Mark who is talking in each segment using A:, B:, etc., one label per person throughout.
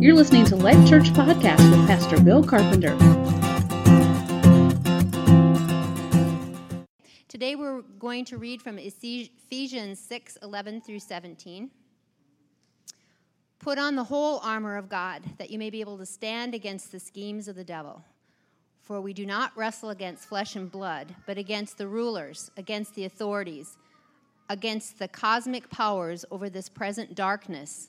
A: You're listening to Life Church Podcast with Pastor Bill Carpenter.
B: Today we're going to read from Ephesians 6 11 through 17. Put on the whole armor of God, that you may be able to stand against the schemes of the devil. For we do not wrestle against flesh and blood, but against the rulers, against the authorities, against the cosmic powers over this present darkness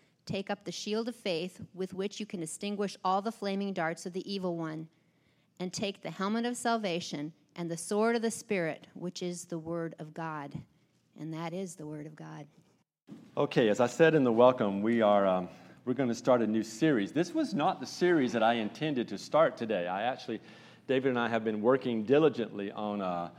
B: Take up the shield of faith with which you can extinguish all the flaming darts of the evil one, and take the helmet of salvation and the sword of the Spirit, which is the Word of God. And that is the Word of God.
C: Okay, as I said in the welcome, we are. Um, we're going to start a new series. This was not the series that I intended to start today. I actually, David and I have been working diligently on a,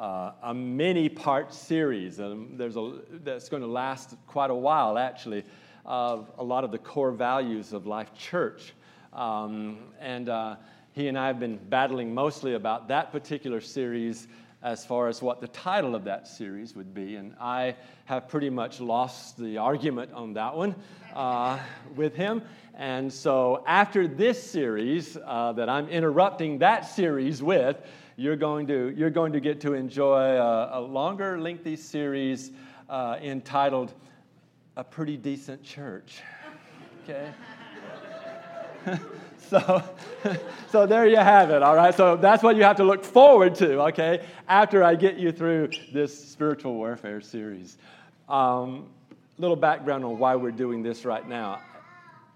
C: uh, a many part series. Um, there's a, that's going to last quite a while, actually of a lot of the core values of Life Church. Um, and uh, he and I have been battling mostly about that particular series as far as what the title of that series would be. And I have pretty much lost the argument on that one uh, with him. And so after this series uh, that I'm interrupting that series with, you're going to, you're going to get to enjoy a, a longer, lengthy series uh, entitled a pretty decent church. Okay? so, so there you have it, all right? So that's what you have to look forward to, okay, after I get you through this spiritual warfare series. Um, little background on why we're doing this right now.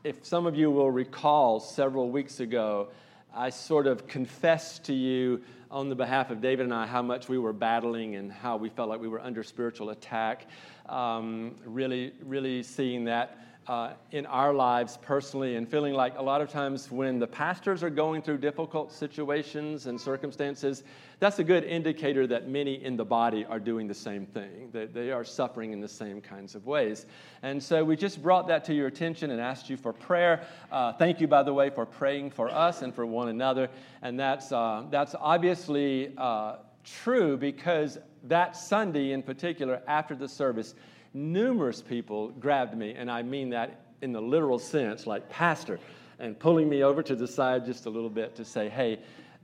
C: If some of you will recall, several weeks ago, I sort of confessed to you on the behalf of David and I how much we were battling and how we felt like we were under spiritual attack. Um, really, really seeing that uh, in our lives personally and feeling like a lot of times when the pastors are going through difficult situations and circumstances, that's a good indicator that many in the body are doing the same thing, that they are suffering in the same kinds of ways. And so we just brought that to your attention and asked you for prayer. Uh, thank you, by the way, for praying for us and for one another. And that's, uh, that's obviously uh, true because that Sunday in particular, after the service, numerous people grabbed me, and I mean that in the literal sense, like pastor, and pulling me over to the side just a little bit to say, hey,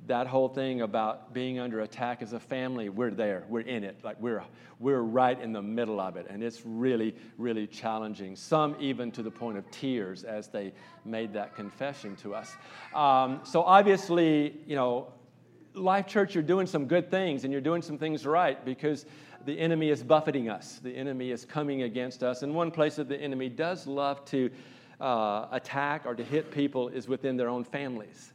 C: that whole thing about being under attack as a family, we're there, we're in it, like we're, we're right in the middle of it. And it's really, really challenging. Some even to the point of tears as they made that confession to us. Um, so obviously, you know, Life Church, you're doing some good things and you're doing some things right because the enemy is buffeting us. The enemy is coming against us. And one place that the enemy does love to uh, attack or to hit people is within their own families.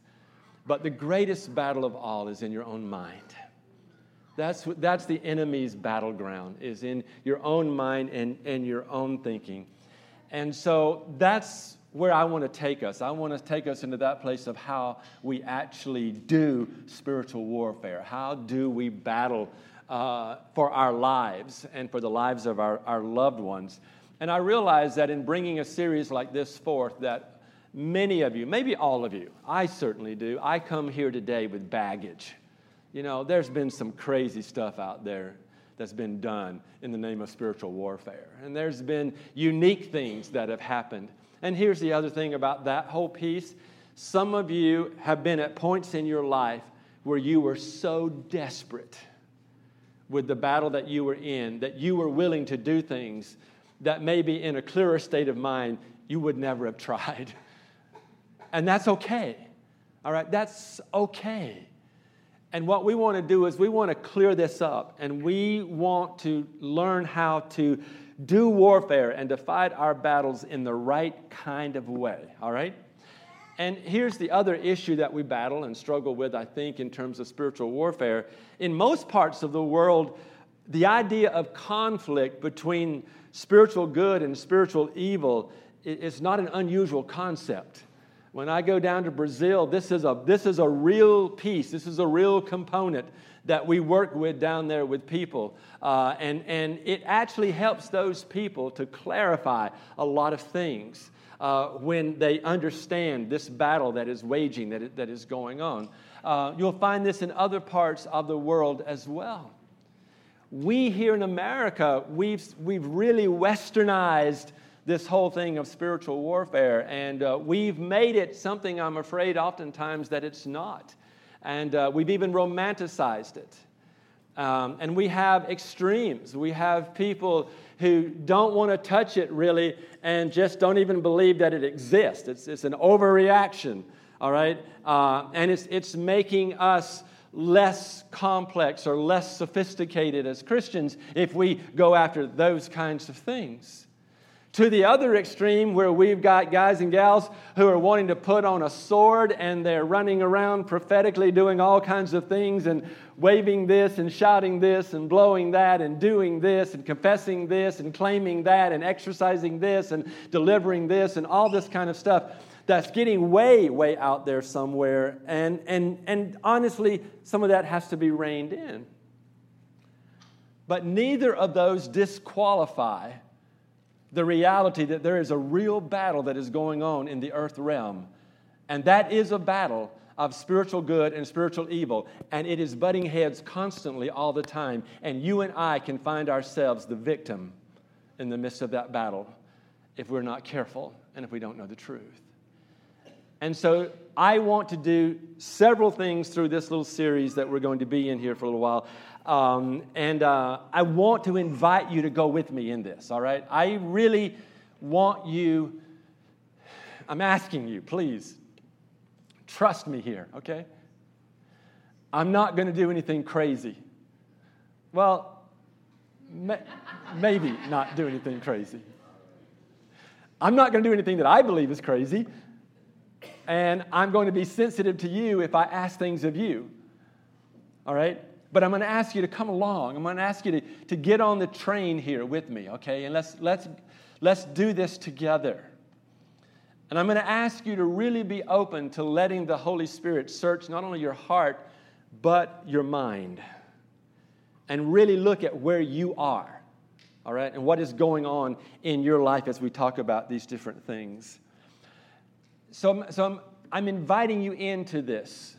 C: But the greatest battle of all is in your own mind. That's, that's the enemy's battleground, is in your own mind and, and your own thinking. And so that's where I want to take us. I want to take us into that place of how we actually do spiritual warfare. How do we battle uh, for our lives and for the lives of our, our loved ones? And I realize that in bringing a series like this forth, that many of you, maybe all of you, I certainly do, I come here today with baggage. You know, there's been some crazy stuff out there that's been done in the name of spiritual warfare. And there's been unique things that have happened and here's the other thing about that whole piece some of you have been at points in your life where you were so desperate with the battle that you were in that you were willing to do things that maybe in a clearer state of mind you would never have tried. And that's okay. All right, that's okay. And what we want to do is we want to clear this up and we want to learn how to do warfare and to fight our battles in the right kind of way, all right? And here's the other issue that we battle and struggle with, I think, in terms of spiritual warfare. In most parts of the world, the idea of conflict between spiritual good and spiritual evil is not an unusual concept. When I go down to Brazil, this is a, this is a real piece, this is a real component that we work with down there with people. Uh, and, and it actually helps those people to clarify a lot of things uh, when they understand this battle that is waging, that, that is going on. Uh, you'll find this in other parts of the world as well. We here in America, we've, we've really westernized this whole thing of spiritual warfare, and uh, we've made it something I'm afraid oftentimes that it's not. And uh, we've even romanticized it. Um, and we have extremes. We have people who don't want to touch it really and just don't even believe that it exists. It's, it's an overreaction, all right? Uh, and it's, it's making us less complex or less sophisticated as Christians if we go after those kinds of things to the other extreme where we've got guys and gals who are wanting to put on a sword and they're running around prophetically doing all kinds of things and waving this and shouting this and blowing that and doing this and confessing this and claiming that and exercising this and delivering this and all this kind of stuff that's getting way way out there somewhere. And and and honestly some of that has to be reined in. But neither of those disqualify the reality that there is a real battle that is going on in the earth realm. And that is a battle of spiritual good and spiritual evil. And it is butting heads constantly all the time. And you and I can find ourselves the victim in the midst of that battle if we're not careful and if we don't know the truth. And so I want to do several things through this little series that we're going to be in here for a little while. Um, and uh, I want to invite you to go with me in this, all right? I really want you, I'm asking you, please, trust me here, okay? I'm not going to do anything crazy. Well, may, maybe not do anything crazy. I'm not going to do anything that I believe is crazy. And I'm going to be sensitive to you if I ask things of you. All right? But I'm going to ask you to come along. I'm going to ask you to, to get on the train here with me, okay? And let's, let's, let's do this together. And I'm going to ask you to really be open to letting the Holy Spirit search not only your heart, but your mind. And really look at where you are, all right? And what is going on in your life as we talk about these different things. So, so I'm, I'm inviting you into this.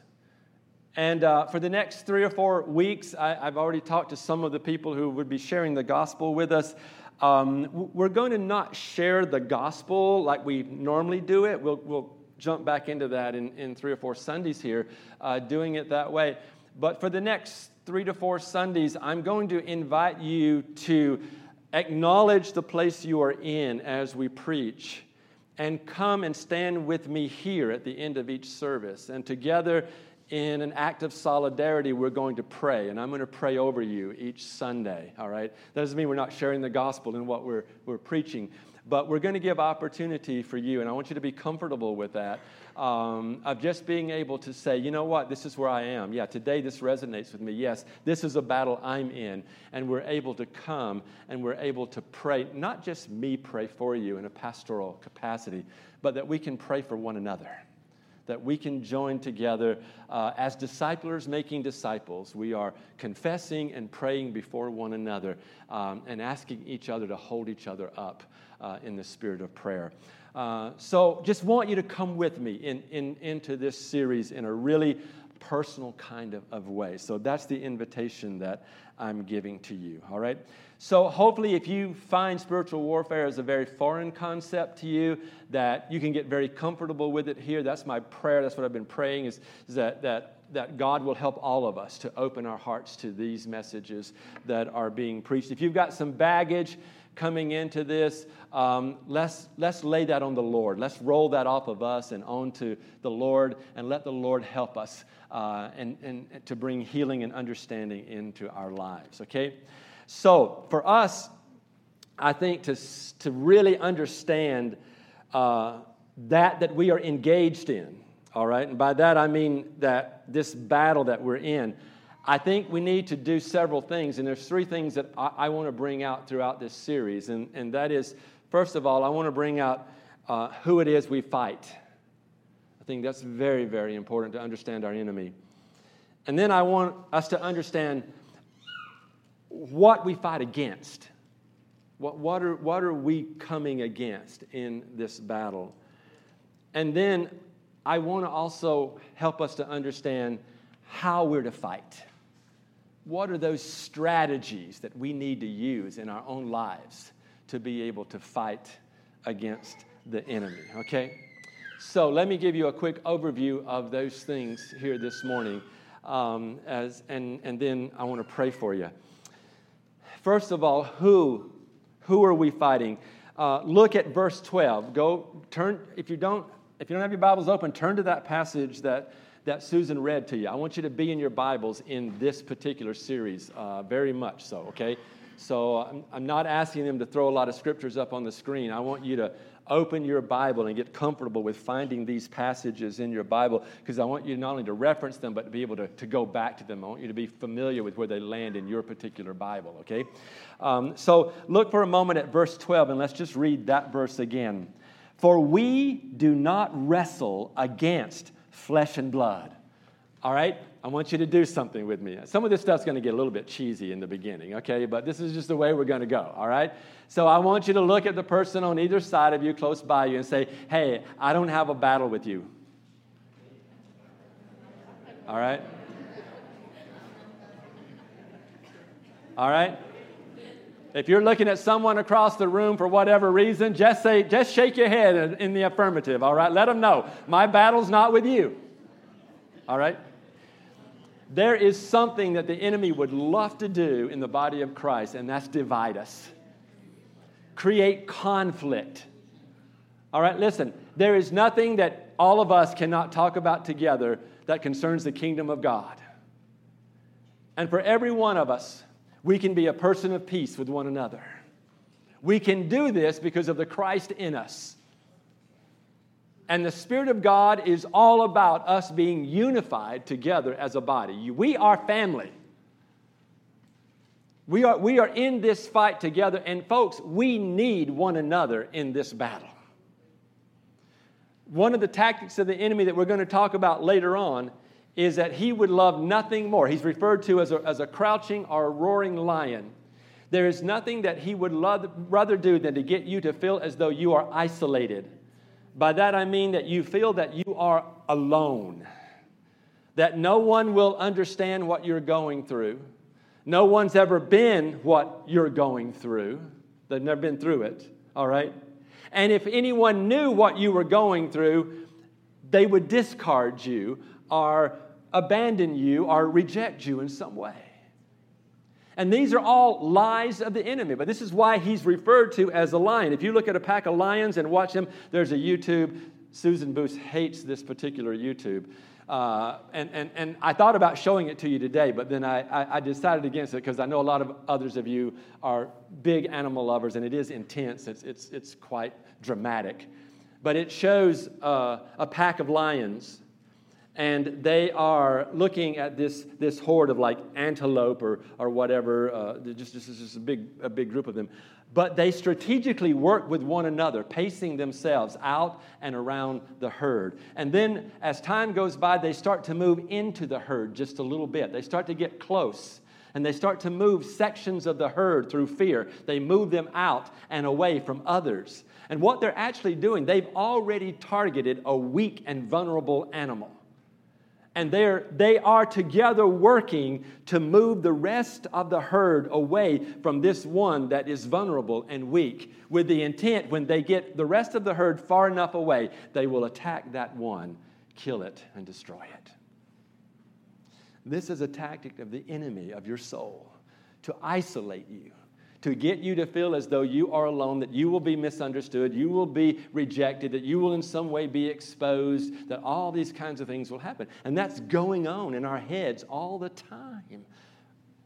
C: And uh, for the next three or four weeks, I, have already talked to some of the people who would be sharing the gospel with us. Um, we're going to not share the gospel like we normally do it. We'll, we'll jump back into that in, in three or four Sundays here, uh, doing it that way. But for the next three to four Sundays, I'm going to invite you to acknowledge the place you are in as we preach and come and stand with me here at the end of each service. And together, in an act of solidarity, we're going to pray, and I'm going to pray over you each Sunday, all right? That doesn't mean we're not sharing the gospel in what we're, we're preaching, but we're going to give opportunity for you, and I want you to be comfortable with that, um, of just being able to say, you know what, this is where I am. Yeah, today this resonates with me. Yes, this is a battle I'm in, and we're able to come and we're able to pray, not just me pray for you in a pastoral capacity, but that we can pray for one another that we can join together uh, as disciplers making disciples. We are confessing and praying before one another um, and asking each other to hold each other up uh, in the spirit of prayer. Uh, so, just want you to come with me in, in, into this series in a really personal kind of, of way. So, that's the invitation that I'm giving to you, all right? So, hopefully, if you find spiritual warfare as a very foreign concept to you, that you can get very comfortable with it here. That's my prayer. That's what I've been praying is, is that, that, that God will help all of us to open our hearts to these messages that are being preached. If you've got some baggage, coming into this, um, let's, let's lay that on the Lord. Let's roll that off of us and onto the Lord and let the Lord help us uh, and, and to bring healing and understanding into our lives, okay? So, for us, I think to, to really understand uh, that that we are engaged in, all right, and by that I mean that this battle that we're in, I think we need to do several things, and there's three things that I, I want to bring out throughout this series, and, and that is, first of all, I want to bring out uh, who it is we fight. I think that's very, very important to understand our enemy. And then I want us to understand what we fight against. What, what, are, what are we coming against in this battle? And then I want to also help us to understand how we're to fight. What are those strategies that we need to use in our own lives to be able to fight against the enemy? Okay? So let me give you a quick overview of those things here this morning, um, as, and, and then I want to pray for you. First of all, who? Who are we fighting? Uh, look at verse 12. Go turn, if you don't, if you don't have your Bibles open, turn to that passage that, that Susan read to you. I want you to be in your Bibles in this particular series, uh, very much so, okay? So I'm, I'm not asking them to throw a lot of scriptures up on the screen. I want you to open your Bible and get comfortable with finding these passages in your Bible because I want you not only to reference them, but to be able to, to go back to them. I want you to be familiar with where they land in your particular Bible, okay? Um, so look for a moment at verse 12 and let's just read that verse again. For we do not wrestle against flesh and blood. All right? I want you to do something with me. Some of this stuff's going to get a little bit cheesy in the beginning, okay? But this is just the way we're going to go, all right? So I want you to look at the person on either side of you, close by you, and say, hey, I don't have a battle with you. All right? All right? If you're looking at someone across the room for whatever reason, just say, just shake your head in the affirmative, all right? Let them know my battle's not with you. All right? There is something that the enemy would love to do in the body of Christ, and that's divide us create conflict. All right, listen, there is nothing that all of us cannot talk about together that concerns the kingdom of God. And for every one of us, we can be a person of peace with one another. We can do this because of the Christ in us. And the Spirit of God is all about us being unified together as a body. We are family. We are, we are in this fight together, and folks, we need one another in this battle. One of the tactics of the enemy that we're going to talk about later on is that he would love nothing more. He's referred to as a, as a crouching or a roaring lion. There is nothing that he would love, rather do than to get you to feel as though you are isolated. By that I mean that you feel that you are alone, that no one will understand what you're going through no one's ever been what you're going through. They've never been through it, all right? And if anyone knew what you were going through, they would discard you or abandon you or reject you in some way. And these are all lies of the enemy, but this is why he's referred to as a lion. If you look at a pack of lions and watch them, there's a YouTube. Susan Booth hates this particular YouTube. Uh, and, and, and I thought about showing it to you today, but then I, I, I decided against it because I know a lot of others of you are big animal lovers, and it is intense. It's, it's, it's quite dramatic. But it shows uh, a pack of lions, and they are looking at this, this horde of like antelope or, or whatever. Uh, just, just, just a, big, a big group of them but they strategically work with one another, pacing themselves out and around the herd. And then as time goes by, they start to move into the herd just a little bit. They start to get close and they start to move sections of the herd through fear. They move them out and away from others. And what they're actually doing, they've already targeted a weak and vulnerable animal and they're, they are together working to move the rest of the herd away from this one that is vulnerable and weak, with the intent when they get the rest of the herd far enough away, they will attack that one, kill it, and destroy it. This is a tactic of the enemy of your soul to isolate you to get you to feel as though you are alone, that you will be misunderstood, you will be rejected, that you will in some way be exposed, that all these kinds of things will happen. And that's going on in our heads all the time.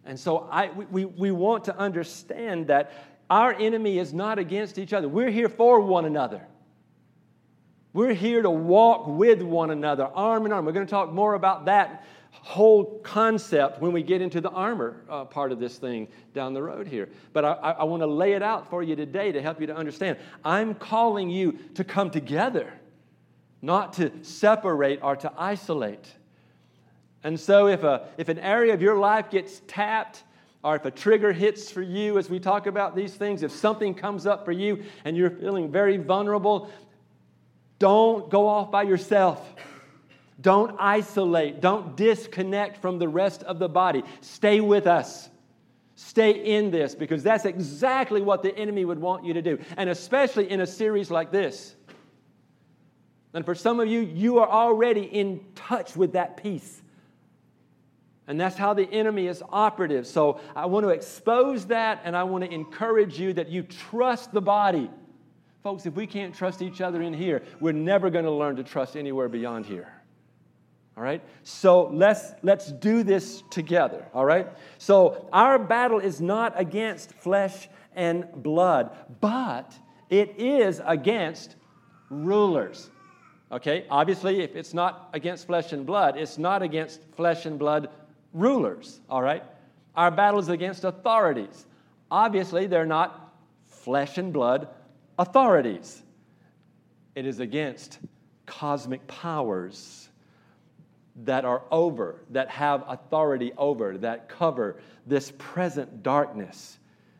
C: And so I, we, we want to understand that our enemy is not against each other. We're here for one another. We're here to walk with one another, arm in arm. We're going to talk more about that whole concept when we get into the armor uh, part of this thing down the road here. But I, I want to lay it out for you today to help you to understand. I'm calling you to come together not to separate or to isolate. And so, if, a, if an area of your life gets tapped, or if a trigger hits for you as we talk about these things, if something comes up for you and you're feeling very vulnerable, don't go off by yourself. Don't isolate. Don't disconnect from the rest of the body. Stay with us. Stay in this because that's exactly what the enemy would want you to do. And especially in a series like this. And for some of you, you are already in touch with that piece. And that's how the enemy is operative. So I want to expose that and I want to encourage you that you trust the body. Folks, if we can't trust each other in here, we're never going to learn to trust anywhere beyond here. All right? So let's let's do this together, all right? So our battle is not against flesh and blood, but it is against rulers. Okay? Obviously, if it's not against flesh and blood, it's not against flesh and blood rulers, all right? Our battle is against authorities. Obviously, they're not flesh and blood authorities. It is against cosmic powers that are over, that have authority over, that cover this present darkness.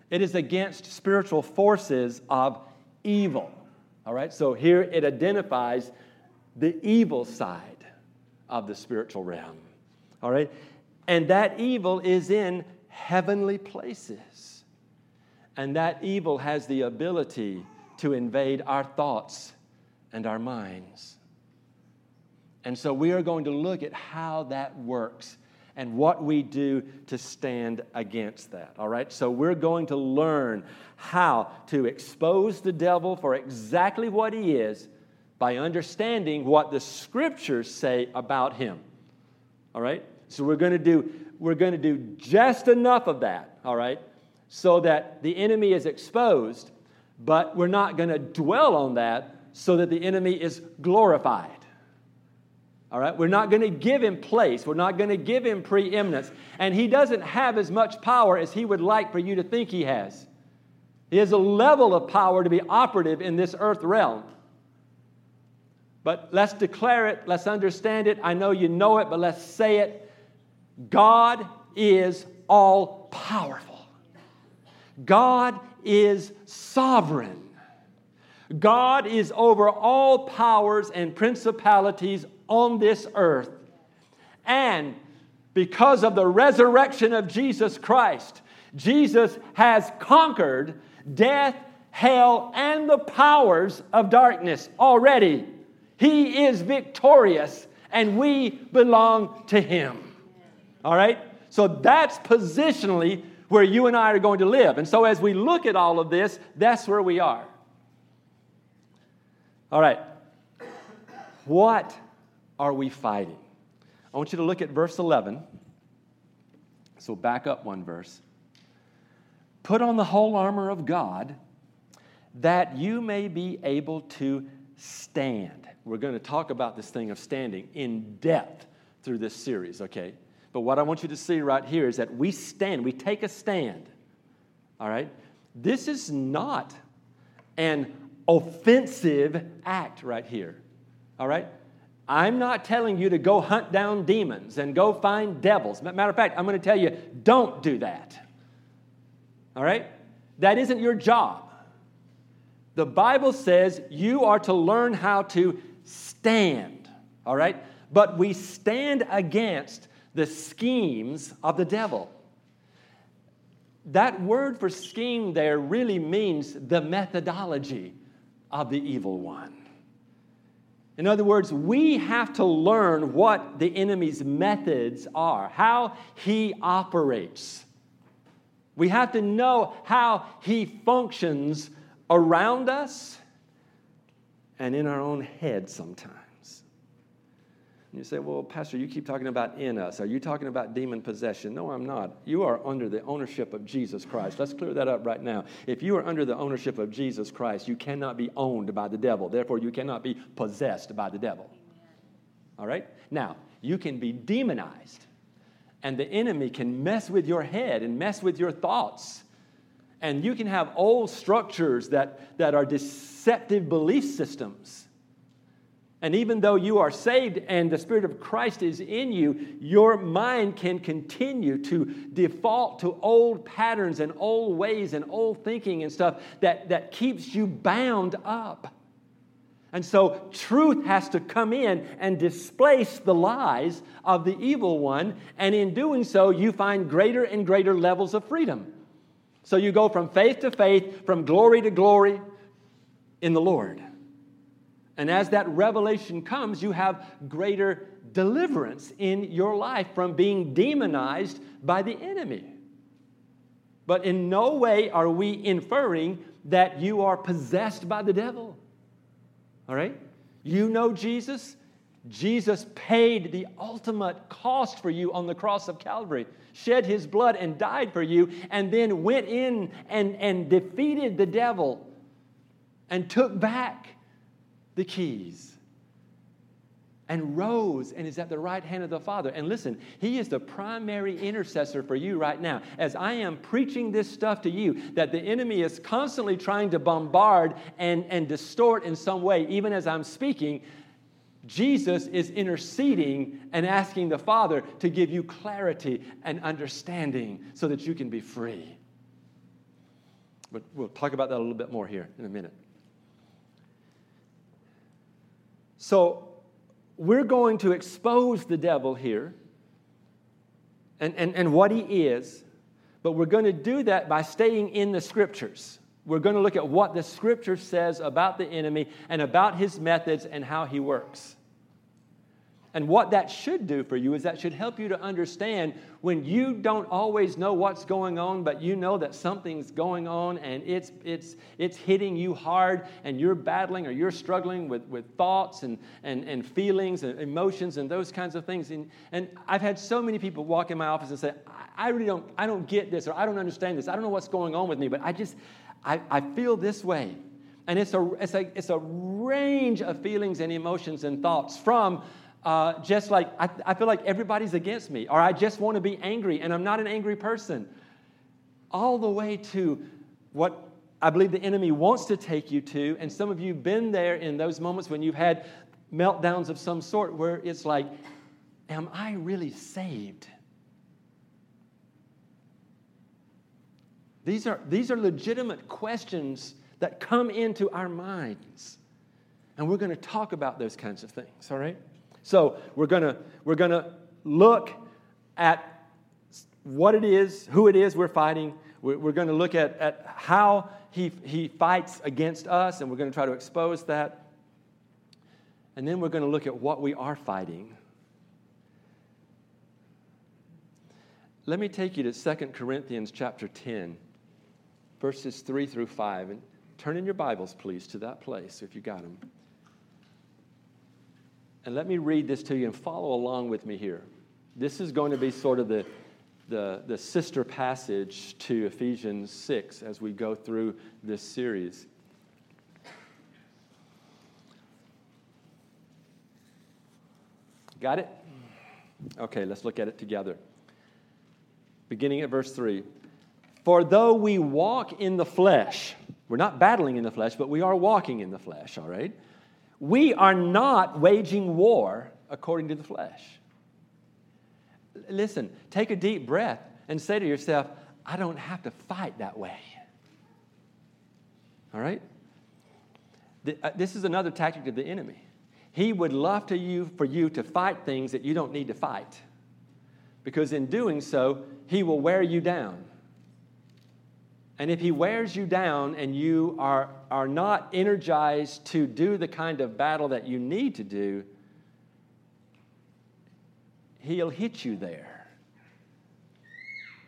C: It is against spiritual forces of evil. All right, so here it identifies the evil side of the spiritual realm. All right, and that evil is in heavenly places. And that evil has the ability to invade our thoughts and our minds. And so we are going to look at how that works and what we do to stand against that. All right? So we're going to learn how to expose the devil for exactly what he is by understanding what the scriptures say about him. All right? So we're going to do we're going to do just enough of that, all right? So that the enemy is exposed, but we're not going to dwell on that so that the enemy is glorified. All right? We're not going to give him place. We're not going to give him preeminence. And he doesn't have as much power as he would like for you to think he has. He has a level of power to be operative in this earth realm. But let's declare it, let's understand it. I know you know it, but let's say it. God is all powerful. God is sovereign. God is over all powers and principalities on this earth. And because of the resurrection of Jesus Christ, Jesus has conquered death, hell, and the powers of darkness already. He is victorious, and we belong to Him. All right? So that's positionally where you and I are going to live. And so as we look at all of this, that's where we are. All right. What are we fighting? I want you to look at verse 11. So back up one verse. Put on the whole armor of God that you may be able to stand. We're going to talk about this thing of standing in depth through this series, okay? But what I want you to see right here is that we stand, we take a stand. All right? This is not an offensive act right here. All right? I'm not telling you to go hunt down demons and go find devils. Matter of fact, I'm going to tell you don't do that. All right? That isn't your job. The Bible says you are to learn how to stand. All right? But we stand against the schemes of the devil. That word for scheme there really means the methodology of the evil one. In other words, we have to learn what the enemy's methods are, how he operates. We have to know how he functions around us and in our own head sometimes. You say, well, Pastor, you keep talking about in us. Are you talking about demon possession? No, I'm not. You are under the ownership of Jesus Christ. Let's clear that up right now. If you are under the ownership of Jesus Christ, you cannot be owned by the devil. Therefore, you cannot be possessed by the devil. All right? Now, you can be demonized, and the enemy can mess with your head and mess with your thoughts. And you can have old structures that, that are deceptive belief systems And even though you are saved and the Spirit of Christ is in you, your mind can continue to default to old patterns and old ways and old thinking and stuff that, that keeps you bound up. And so truth has to come in and displace the lies of the evil one. And in doing so, you find greater and greater levels of freedom. So you go from faith to faith, from glory to glory in the Lord. And as that revelation comes, you have greater deliverance in your life from being demonized by the enemy. But in no way are we inferring that you are possessed by the devil. All right? You know Jesus. Jesus paid the ultimate cost for you on the cross of Calvary, shed his blood and died for you, and then went in and, and defeated the devil and took back the keys and rose and is at the right hand of the Father. And listen, He is the primary intercessor for you right now. As I am preaching this stuff to you, that the enemy is constantly trying to bombard and, and distort in some way, even as I'm speaking, Jesus is interceding and asking the Father to give you clarity and understanding so that you can be free. But we'll talk about that a little bit more here in a minute. So we're going to expose the devil here and, and, and what he is, but we're going to do that by staying in the scriptures. We're going to look at what the scripture says about the enemy and about his methods and how he works. And what that should do for you is that should help you to understand when you don't always know what's going on, but you know that something's going on and it's, it's, it's hitting you hard and you're battling or you're struggling with, with thoughts and, and, and feelings and emotions and those kinds of things. And, and I've had so many people walk in my office and say, I, really don't, I don't get this or I don't understand this. I don't know what's going on with me, but I just, I, I feel this way. And it's a, it's, a, it's a range of feelings and emotions and thoughts from uh, just like I, I feel like everybody's against me, or I just want to be angry and I'm not an angry person. All the way to what I believe the enemy wants to take you to, and some of you have been there in those moments when you've had meltdowns of some sort where it's like, Am I really saved? These are, these are legitimate questions that come into our minds. And we're going to talk about those kinds of things, all right? So we're gonna we're gonna look at what it is, who it is we're fighting. We're, we're going to look at, at how he, he fights against us, and we're going to try to expose that. And then we're going to look at what we are fighting. Let me take you to 2 Corinthians chapter 10, verses 3 through 5. And turn in your Bibles, please, to that place if you got them. And let me read this to you and follow along with me here. This is going to be sort of the, the, the sister passage to Ephesians 6 as we go through this series. Got it? Okay, let's look at it together. Beginning at verse 3. For though we walk in the flesh, we're not battling in the flesh, but we are walking in the flesh, all right? We are not waging war according to the flesh. Listen, take a deep breath and say to yourself, I don't have to fight that way. All right? Uh, this is another tactic of the enemy. He would love to you for you to fight things that you don't need to fight. Because in doing so, he will wear you down. And if he wears you down and you are, are not energized to do the kind of battle that you need to do, he'll hit you there.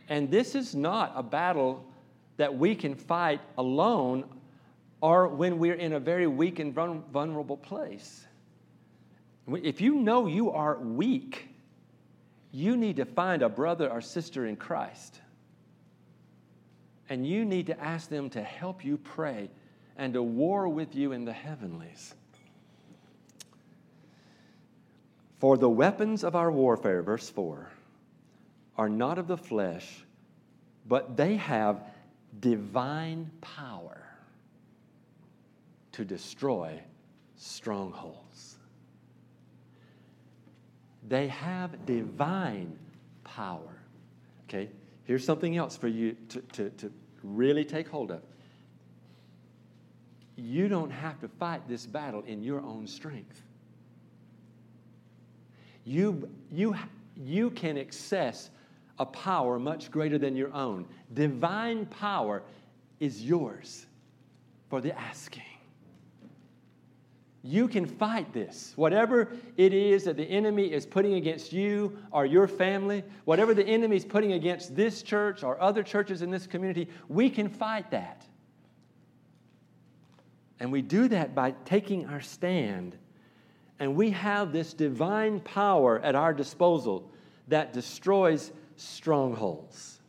C: And this is not a battle that we can fight alone or when we're in a very weak and vulnerable place. If you know you are weak, you need to find a brother or sister in Christ and you need to ask them to help you pray and to war with you in the heavenlies. For the weapons of our warfare, verse 4, are not of the flesh, but they have divine power to destroy strongholds. they have divine power. Okay, here's something else for you to, to, to really take hold of. You don't have to fight this battle in your own strength. You, you, you can access a power much greater than your own. Divine power is yours for the asking. You can fight this. Whatever it is that the enemy is putting against you or your family, whatever the enemy is putting against this church or other churches in this community, we can fight that. And we do that by taking our stand. And we have this divine power at our disposal that destroys strongholds.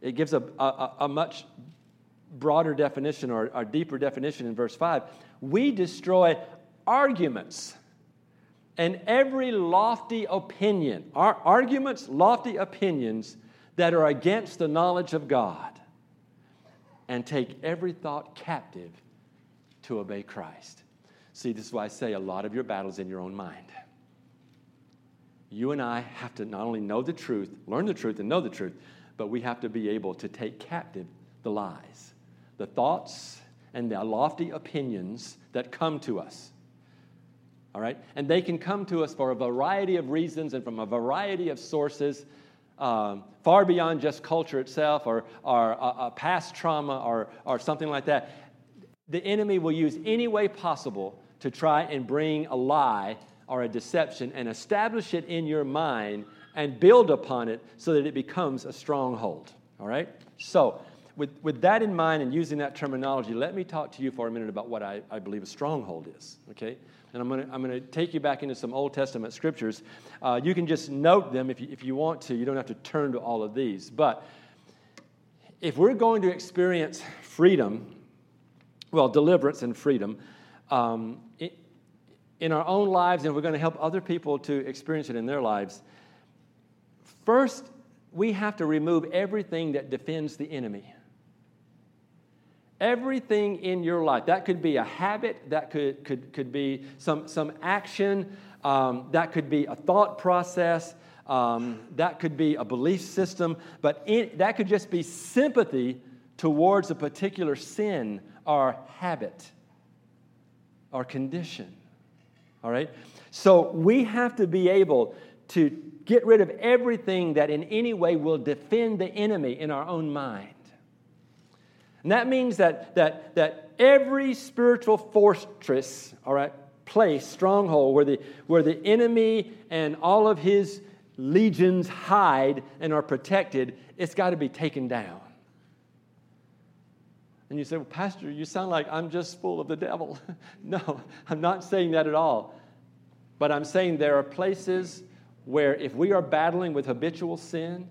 C: It gives a, a, a much broader definition or a deeper definition in verse 5. We destroy arguments and every lofty opinion, our arguments, lofty opinions that are against the knowledge of God, and take every thought captive to obey Christ. See, this is why I say a lot of your battles in your own mind you and I have to not only know the truth, learn the truth, and know the truth, but we have to be able to take captive the lies, the thoughts, and the lofty opinions that come to us. All right? And they can come to us for a variety of reasons and from a variety of sources, um, far beyond just culture itself or, or past trauma or, or something like that. The enemy will use any way possible to try and bring a lie or a deception and establish it in your mind and build upon it so that it becomes a stronghold. All right? So, with, with that in mind and using that terminology, let me talk to you for a minute about what I, I believe a stronghold is. Okay? And I'm going to I'm gonna take you back into some Old Testament scriptures. Uh, you can just note them if you, if you want to. You don't have to turn to all of these. But if we're going to experience freedom, well, deliverance and freedom, um, in our own lives and we're going to help other people to experience it in their lives, first, we have to remove everything that defends the enemy. Everything in your life. That could be a habit, that could, could, could be some, some action, um, that could be a thought process, um, that could be a belief system, but that could just be sympathy towards a particular sin or habit or condition. All right? So we have to be able to get rid of everything that in any way will defend the enemy in our own mind. And that means that, that, that every spiritual fortress, all right, place, stronghold, where the, where the enemy and all of his legions hide and are protected, it's got to be taken down. And you say, Well, Pastor, you sound like I'm just full of the devil. no, I'm not saying that at all. But I'm saying there are places where if we are battling with habitual sin,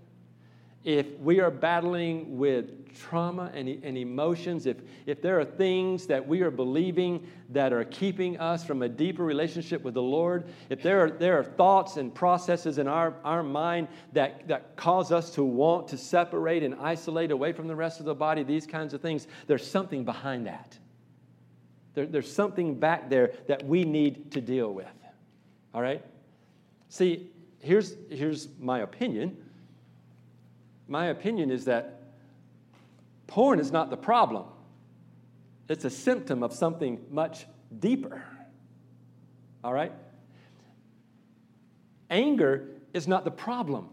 C: if we are battling with trauma and, and emotions, if, if there are things that we are believing that are keeping us from a deeper relationship with the Lord, if there are, there are thoughts and processes in our, our mind that, that cause us to want to separate and isolate away from the rest of the body, these kinds of things, there's something behind that. There, there's something back there that we need to deal with. All right? See, here's, here's my opinion my opinion is that porn is not the problem, it's a symptom of something much deeper. All right? Anger is not the problem,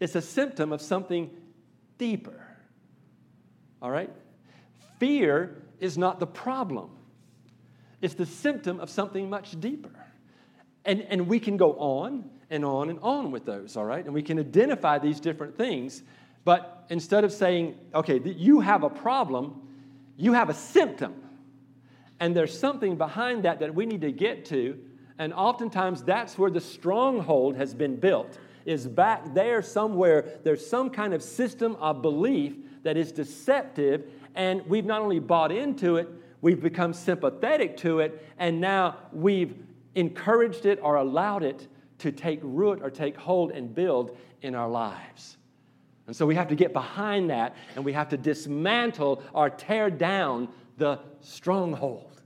C: it's a symptom of something deeper. All right? Fear is not the problem, it's the symptom of something much deeper. And, and we can go on and on and on with those, all right? And we can identify these different things. But instead of saying, okay, you have a problem, you have a symptom. And there's something behind that that we need to get to. And oftentimes that's where the stronghold has been built, is back there somewhere. There's some kind of system of belief that is deceptive. And we've not only bought into it, we've become sympathetic to it. And now we've encouraged it or allowed it to take root or take hold and build in our lives. And so we have to get behind that and we have to dismantle or tear down the stronghold,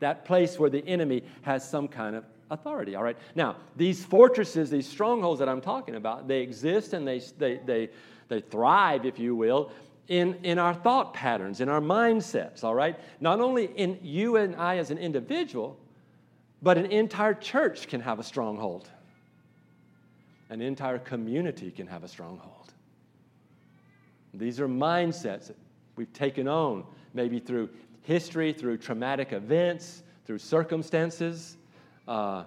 C: that place where the enemy has some kind of authority, all right? Now, these fortresses, these strongholds that I'm talking about, they exist and they, they, they, they thrive, if you will, in, in our thought patterns, in our mindsets, all right? Not only in you and I as an individual, but an entire church can have a stronghold. An entire community can have a stronghold. These are mindsets that we've taken on, maybe through history, through traumatic events, through circumstances. Uh,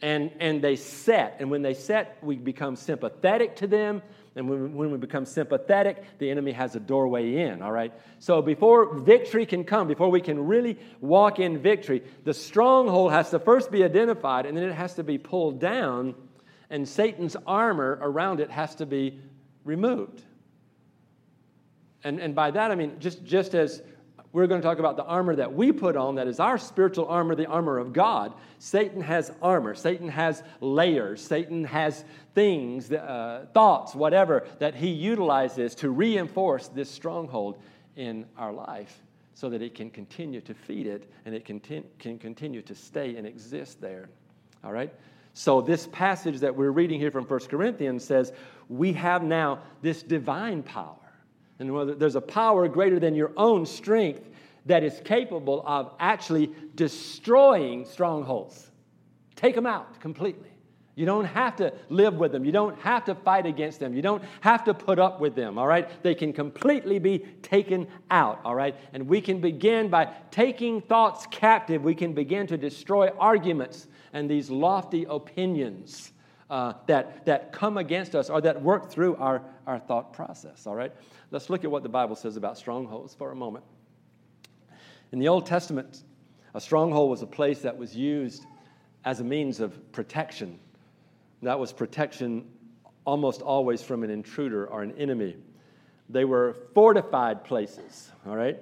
C: and, and they set. And when they set, we become sympathetic to them. And when, when we become sympathetic, the enemy has a doorway in, all right? So before victory can come, before we can really walk in victory, the stronghold has to first be identified and then it has to be pulled down, and Satan's armor around it has to be removed. And, and by that, I mean, just, just as we're going to talk about the armor that we put on, that is our spiritual armor, the armor of God. Satan has armor, Satan has layers, Satan has things, uh, thoughts, whatever, that he utilizes to reinforce this stronghold in our life so that it can continue to feed it and it can, can continue to stay and exist there. All right? So, this passage that we're reading here from 1 Corinthians says, We have now this divine power and there's a power greater than your own strength that is capable of actually destroying strongholds. Take them out completely. You don't have to live with them. You don't have to fight against them. You don't have to put up with them, all right? They can completely be taken out, all right? And we can begin by taking thoughts captive. We can begin to destroy arguments and these lofty opinions uh, that, that come against us or that work through our, our thought process, all right? Let's look at what the Bible says about strongholds for a moment. In the Old Testament, a stronghold was a place that was used as a means of protection. That was protection almost always from an intruder or an enemy. They were fortified places, all right?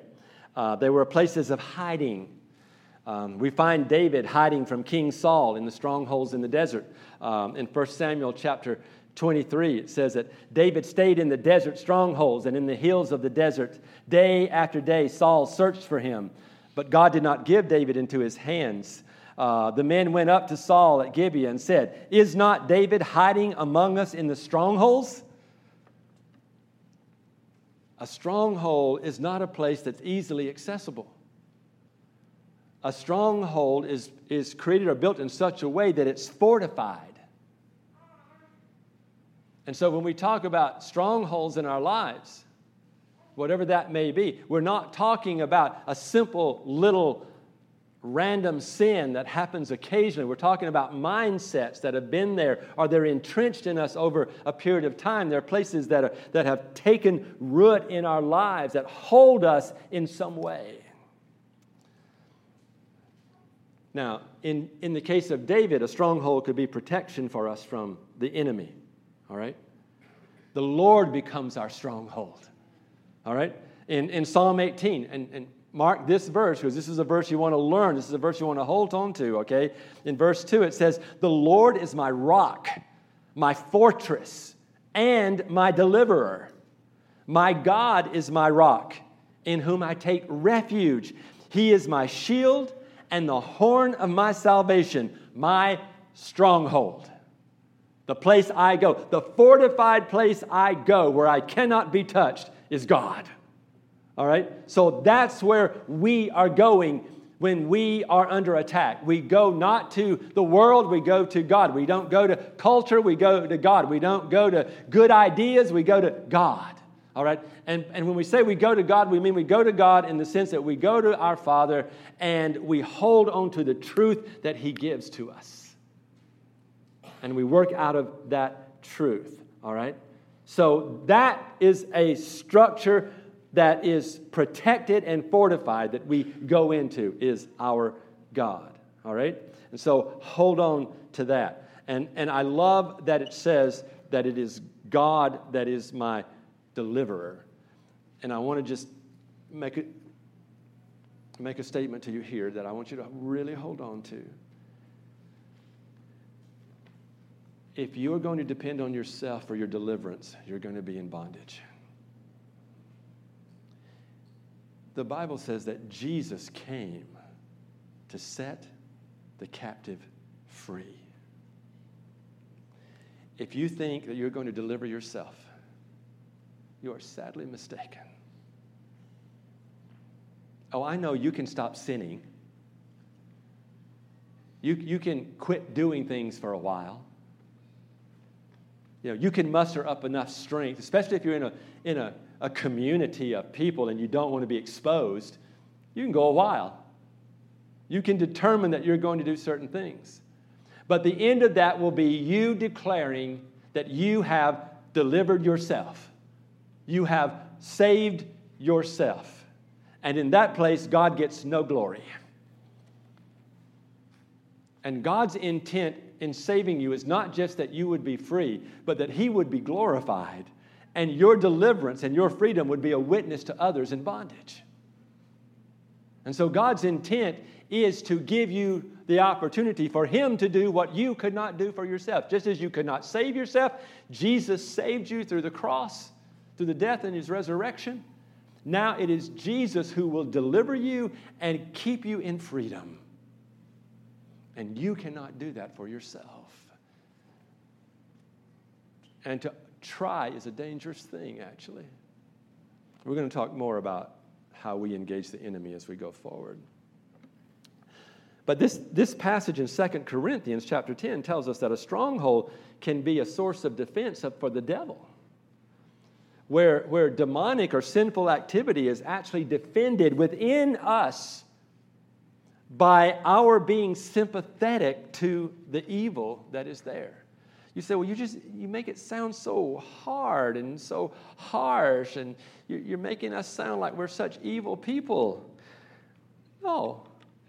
C: Uh, they were places of hiding. Um, we find David hiding from King Saul in the strongholds in the desert. Um, in 1 Samuel chapter 23, it says that David stayed in the desert strongholds and in the hills of the desert. Day after day, Saul searched for him, but God did not give David into his hands. Uh, the men went up to Saul at Gibeah and said, Is not David hiding among us in the strongholds? A stronghold is not a place that's easily accessible a stronghold is, is created or built in such a way that it's fortified. And so when we talk about strongholds in our lives, whatever that may be, we're not talking about a simple little random sin that happens occasionally. We're talking about mindsets that have been there or they're entrenched in us over a period of time. There are places that, are, that have taken root in our lives that hold us in some way. Now, in, in the case of David, a stronghold could be protection for us from the enemy. All right? The Lord becomes our stronghold. All right? In, in Psalm 18, and, and mark this verse because this is a verse you want to learn. This is a verse you want to hold on to, okay? In verse 2, it says, The Lord is my rock, my fortress, and my deliverer. My God is my rock, in whom I take refuge. He is my shield and the horn of my salvation, my stronghold. The place I go, the fortified place I go where I cannot be touched is God. All right? So that's where we are going when we are under attack. We go not to the world, we go to God. We don't go to culture, we go to God. We don't go to good ideas, we go to God. All right? And, and when we say we go to God, we mean we go to God in the sense that we go to our Father and we hold on to the truth that He gives to us. And we work out of that truth. All right? So that is a structure that is protected and fortified that we go into, is our God. All right? And so hold on to that. And, and I love that it says that it is God that is my deliverer. And I want to just make, it, make a statement to you here that I want you to really hold on to. If you are going to depend on yourself for your deliverance, you're going to be in bondage. The Bible says that Jesus came to set the captive free. If you think that you're going to deliver yourself, you are sadly mistaken. Oh, I know you can stop sinning. You, you can quit doing things for a while. You know, you can muster up enough strength, especially if you're in a, in a, a community of people and you don't want to be exposed. You can go a while. You can determine that you're going to do certain things. But the end of that will be you declaring that you have delivered yourself. You have saved yourself. And in that place, God gets no glory. And God's intent in saving you is not just that you would be free, but that He would be glorified. And your deliverance and your freedom would be a witness to others in bondage. And so God's intent is to give you the opportunity for Him to do what you could not do for yourself. Just as you could not save yourself, Jesus saved you through the cross, through the death and His resurrection. Now it is Jesus who will deliver you and keep you in freedom. And you cannot do that for yourself. And to try is a dangerous thing, actually. We're going to talk more about how we engage the enemy as we go forward. But this, this passage in 2 Corinthians chapter 10 tells us that a stronghold can be a source of defense for the devil. Where, where demonic or sinful activity is actually defended within us by our being sympathetic to the evil that is there. You say, well, you just you make it sound so hard and so harsh, and you're making us sound like we're such evil people. No,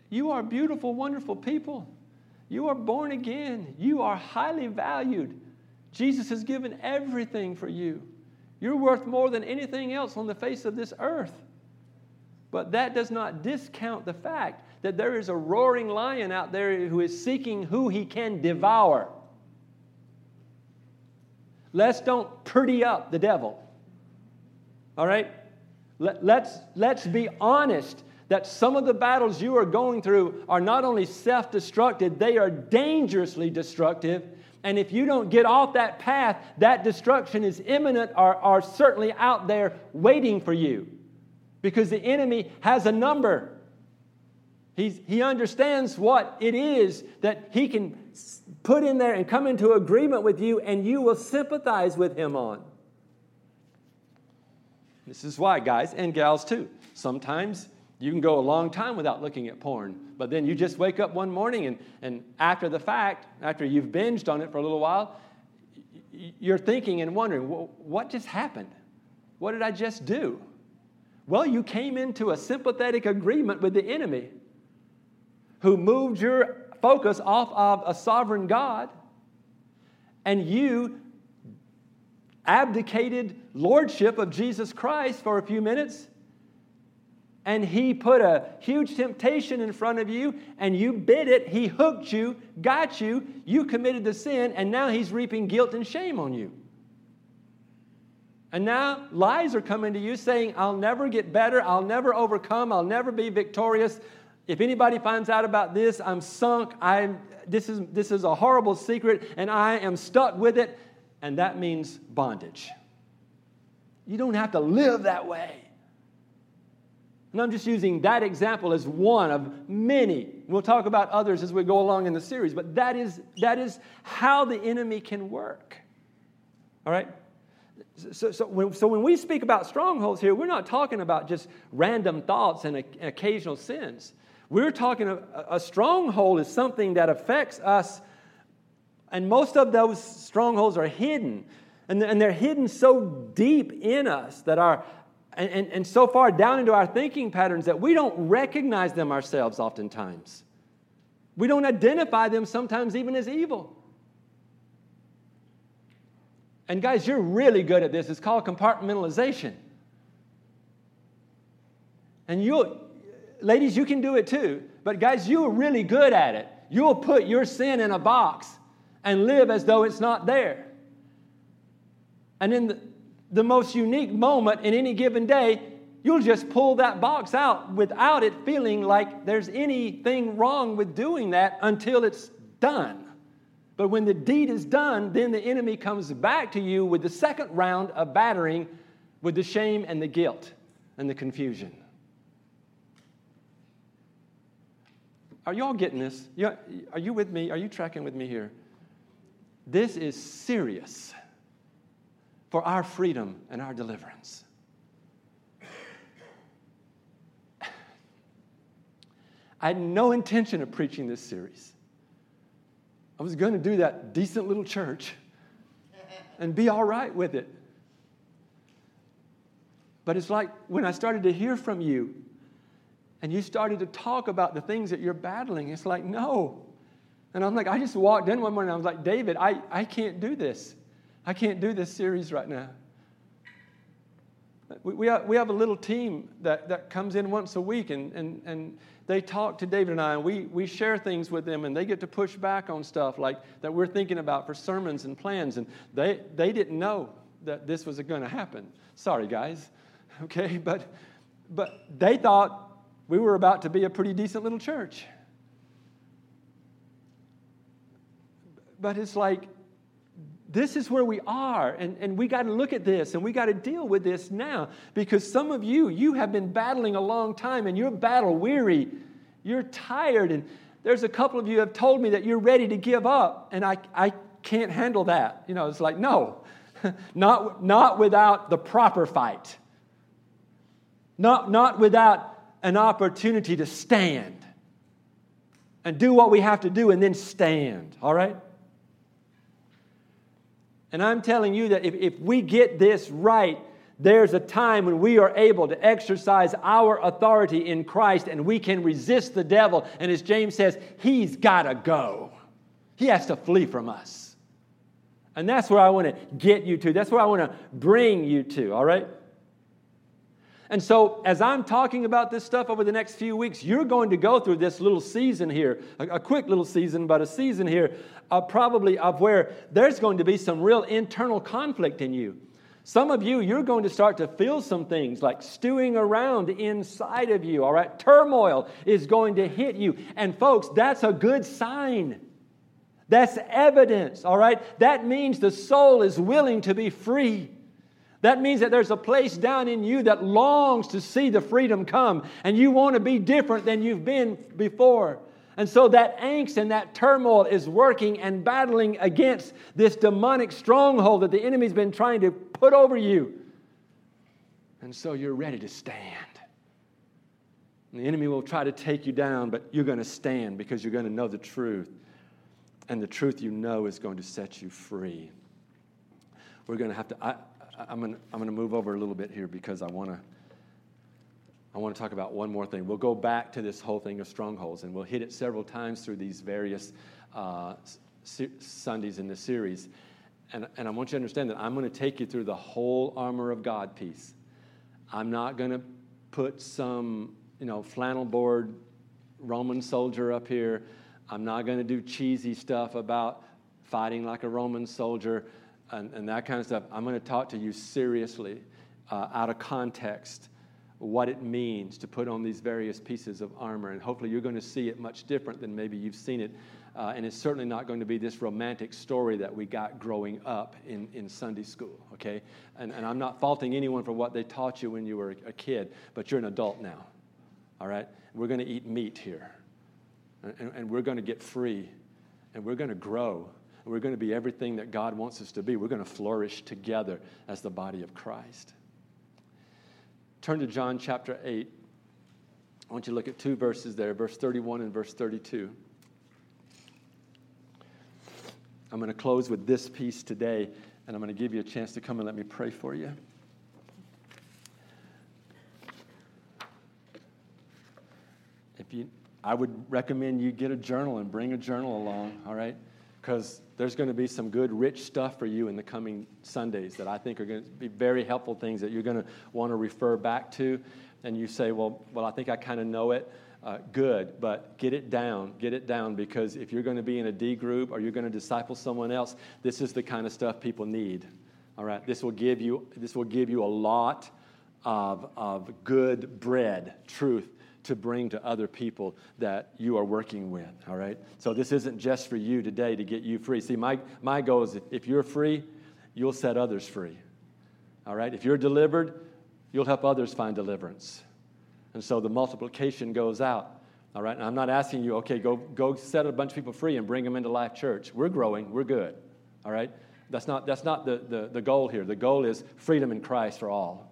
C: you are beautiful, wonderful people. You are born again. You are highly valued. Jesus has given everything for you. You're worth more than anything else on the face of this earth. But that does not discount the fact that there is a roaring lion out there who is seeking who he can devour. Let's don't pretty up the devil. All right? Let, let's, let's be honest that some of the battles you are going through are not only self destructive, they are dangerously destructive. And if you don't get off that path, that destruction is imminent or, or certainly out there waiting for you. Because the enemy has a number. He's, he understands what it is that he can put in there and come into agreement with you, and you will sympathize with him on. This is why, guys and gals, too. Sometimes you can go a long time without looking at porn, but then you just wake up one morning and, and after the fact, after you've binged on it for a little while, you're thinking and wondering, what just happened? What did I just do? Well, you came into a sympathetic agreement with the enemy who moved your focus off of a sovereign God, and you abdicated lordship of Jesus Christ for a few minutes and he put a huge temptation in front of you and you bit it, he hooked you, got you, you committed the sin, and now he's reaping guilt and shame on you. And now lies are coming to you saying, I'll never get better, I'll never overcome, I'll never be victorious. If anybody finds out about this, I'm sunk. I'm, this, is, this is a horrible secret, and I am stuck with it. And that means bondage. You don't have to live that way. And I'm just using that example as one of many. We'll talk about others as we go along in the series, but that is, that is how the enemy can work. All right? So, so, when, so when we speak about strongholds here, we're not talking about just random thoughts and, a, and occasional sins. We're talking a, a stronghold is something that affects us, and most of those strongholds are hidden. And, and they're hidden so deep in us that our, and, and, and so far down into our thinking patterns that we don't recognize them ourselves oftentimes. We don't identify them sometimes even as evil. And guys, you're really good at this. It's called compartmentalization. And you, ladies, you can do it too. But guys, you're really good at it. You'll put your sin in a box and live as though it's not there. And then the, the most unique moment in any given day, you'll just pull that box out without it feeling like there's anything wrong with doing that until it's done. But when the deed is done, then the enemy comes back to you with the second round of battering with the shame and the guilt and the confusion. Are y'all getting this? Are you with me? Are you tracking with me here? This is serious for our freedom and our deliverance. I had no intention of preaching this series. I was going to do that decent little church and be all right with it. But it's like when I started to hear from you and you started to talk about the things that you're battling, it's like, no. And I'm like, I just walked in one morning and I was like, David, I, I can't do this. I can't do this series right now. We, we, have, a little team that, that comes in once a week and, and, and they talk to David and I, and we, we share things with them, and they get to push back on stuff like that we're thinking about for sermons and plans. And they, they didn't know that this was going to happen. Sorry, guys. Okay, but, but they thought we were about to be a pretty decent little church. But it's like, this is where we are, and, and we got to look at this and we got to deal with this now because some of you, you have been battling a long time and you're battle weary. You're tired, and there's a couple of you have told me that you're ready to give up, and I, I can't handle that. You know, it's like, no, not, not without the proper fight, not, not without an opportunity to stand and do what we have to do and then stand, all right? And I'm telling you that if, if we get this right, there's a time when we are able to exercise our authority in Christ and we can resist the devil. And as James says, he's got to go. He has to flee from us. And that's where I want to get you to. That's where I want to bring you to, all right? And so, as I'm talking about this stuff over the next few weeks, you're going to go through this little season here, a, a quick little season, but a season here, uh, probably of where there's going to be some real internal conflict in you. Some of you, you're going to start to feel some things like stewing around inside of you, all right? Turmoil is going to hit you. And, folks, that's a good sign. That's evidence, all right? That means the soul is willing to be free. That means that there's a place down in you that longs to see the freedom come, and you want to be different than you've been before. And so that angst and that turmoil is working and battling against this demonic stronghold that the enemy's been trying to put over you. And so you're ready to stand. And the enemy will try to take you down, but you're going to stand because you're going to know the truth. And the truth you know is going to set you free. We're going to have to. I, I'm going to I'm gonna move over a little bit here because I want to. I want to talk about one more thing. We'll go back to this whole thing of strongholds, and we'll hit it several times through these various uh, Sundays in this series. And, and I want you to understand that I'm going to take you through the whole armor of God piece. I'm not going to put some, you know, flannel board Roman soldier up here. I'm not going to do cheesy stuff about fighting like a Roman soldier and, and that kind of stuff. I'm going to talk to you seriously, uh, out of context, what it means to put on these various pieces of armor. And hopefully, you're going to see it much different than maybe you've seen it. Uh, and it's certainly not going to be this romantic story that we got growing up in, in Sunday school, okay? And, and I'm not faulting anyone for what they taught you when you were a kid, but you're an adult now, all right? We're going to eat meat here, and, and we're going to get free, and we're going to grow we're going to be everything that God wants us to be. We're going to flourish together as the body of Christ. Turn to John chapter 8. I want you to look at two verses there, verse 31 and verse 32. I'm going to close with this piece today, and I'm going to give you a chance to come and let me pray for you. If you I would recommend you get a journal and bring a journal along, all right? Because there's going to be some good, rich stuff for you in the coming Sundays that I think are going to be very helpful things that you're going to want to refer back to. And you say, well, well, I think I kind of know it. Uh, good, but get it down, get it down, because if you're going to be in a D group or you're going to disciple someone else, this is the kind of stuff people need. All right, this will give you this will give you a lot of, of good bread, truth to bring to other people that you are working with, all right? So this isn't just for you today to get you free. See, my, my goal is if, you're free, you'll set others free, all right? If you're delivered, you'll help others find deliverance. And so the multiplication goes out. All right, and I'm not asking you, okay, go, go set a bunch of people free and bring them into Life Church. We're growing, we're good. All right? That's not, that's not the, the, the goal here. The goal is freedom in Christ for all.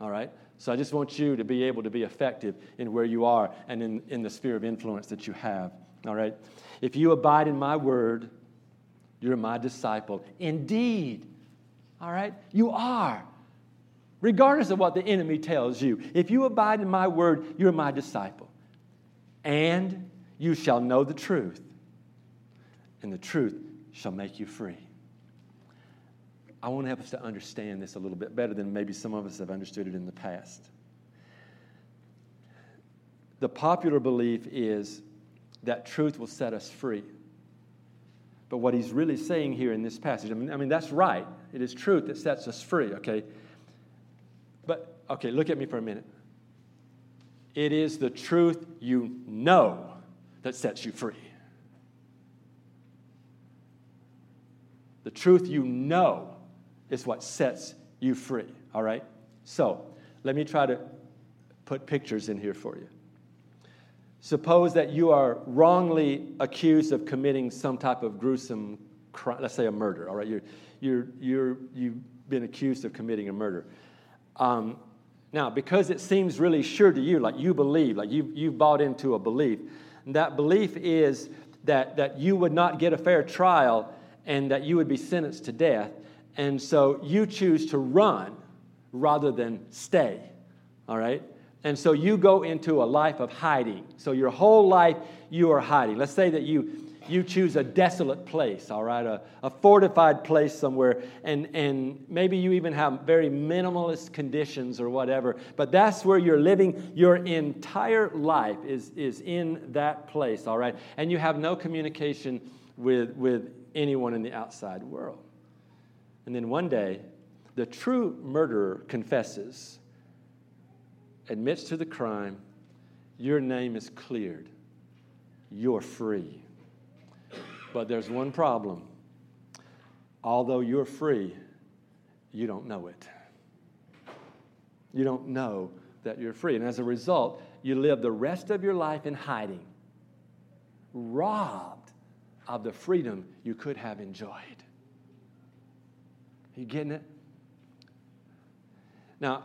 C: All right? So I just want you to be able to be effective in where you are and in, in the sphere of influence that you have. All right? If you abide in my word, you're my disciple. Indeed. All right? You are. Regardless of what the enemy tells you. If you abide in my word, you're my disciple and you shall know the truth, and the truth shall make you free. I want to help us to understand this a little bit better than maybe some of us have understood it in the past. The popular belief is that truth will set us free. But what he's really saying here in this passage, I mean, I mean that's right. It is truth that sets us free, okay? But, okay, look at me for a minute. It is the truth you know that sets you free. The truth you know is what sets you free, all right? So, let me try to put pictures in here for you. Suppose that you are wrongly accused of committing some type of gruesome crime, let's say a murder, all right? You're, you're, you're, you've been accused of committing a murder. Um, now, because it seems really sure to you, like you believe, like you, you've bought into a belief, that belief is that, that you would not get a fair trial and that you would be sentenced to death. And so you choose to run rather than stay, all right? And so you go into a life of hiding. So your whole life you are hiding. Let's say that you you choose a desolate place, all right, a, a fortified place somewhere, and, and maybe you even have very minimalist conditions or whatever, but that's where you're living. Your entire life is, is in that place, all right, and you have no communication with, with anyone in the outside world. And then one day, the true murderer confesses, admits to the crime, your name is cleared, you're free. But there's one problem. Although you're free, you don't know it. You don't know that you're free. And as a result, you live the rest of your life in hiding, robbed of the freedom you could have enjoyed. You getting it? Now,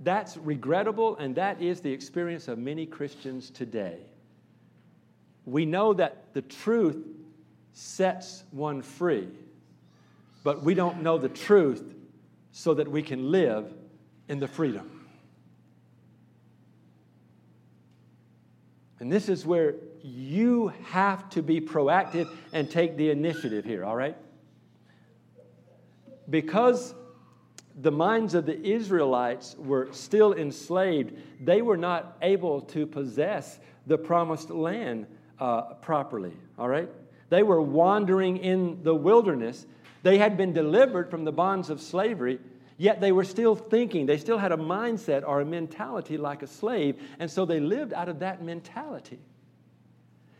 C: that's regrettable, and that is the experience of many Christians today. We know that the truth sets one free. But we don't know the truth so that we can live in the freedom. And this is where you have to be proactive and take the initiative here, all right? Because the minds of the Israelites were still enslaved, they were not able to possess the promised land uh, properly, all right? They were wandering in the wilderness. They had been delivered from the bonds of slavery, yet they were still thinking. They still had a mindset or a mentality like a slave, and so they lived out of that mentality.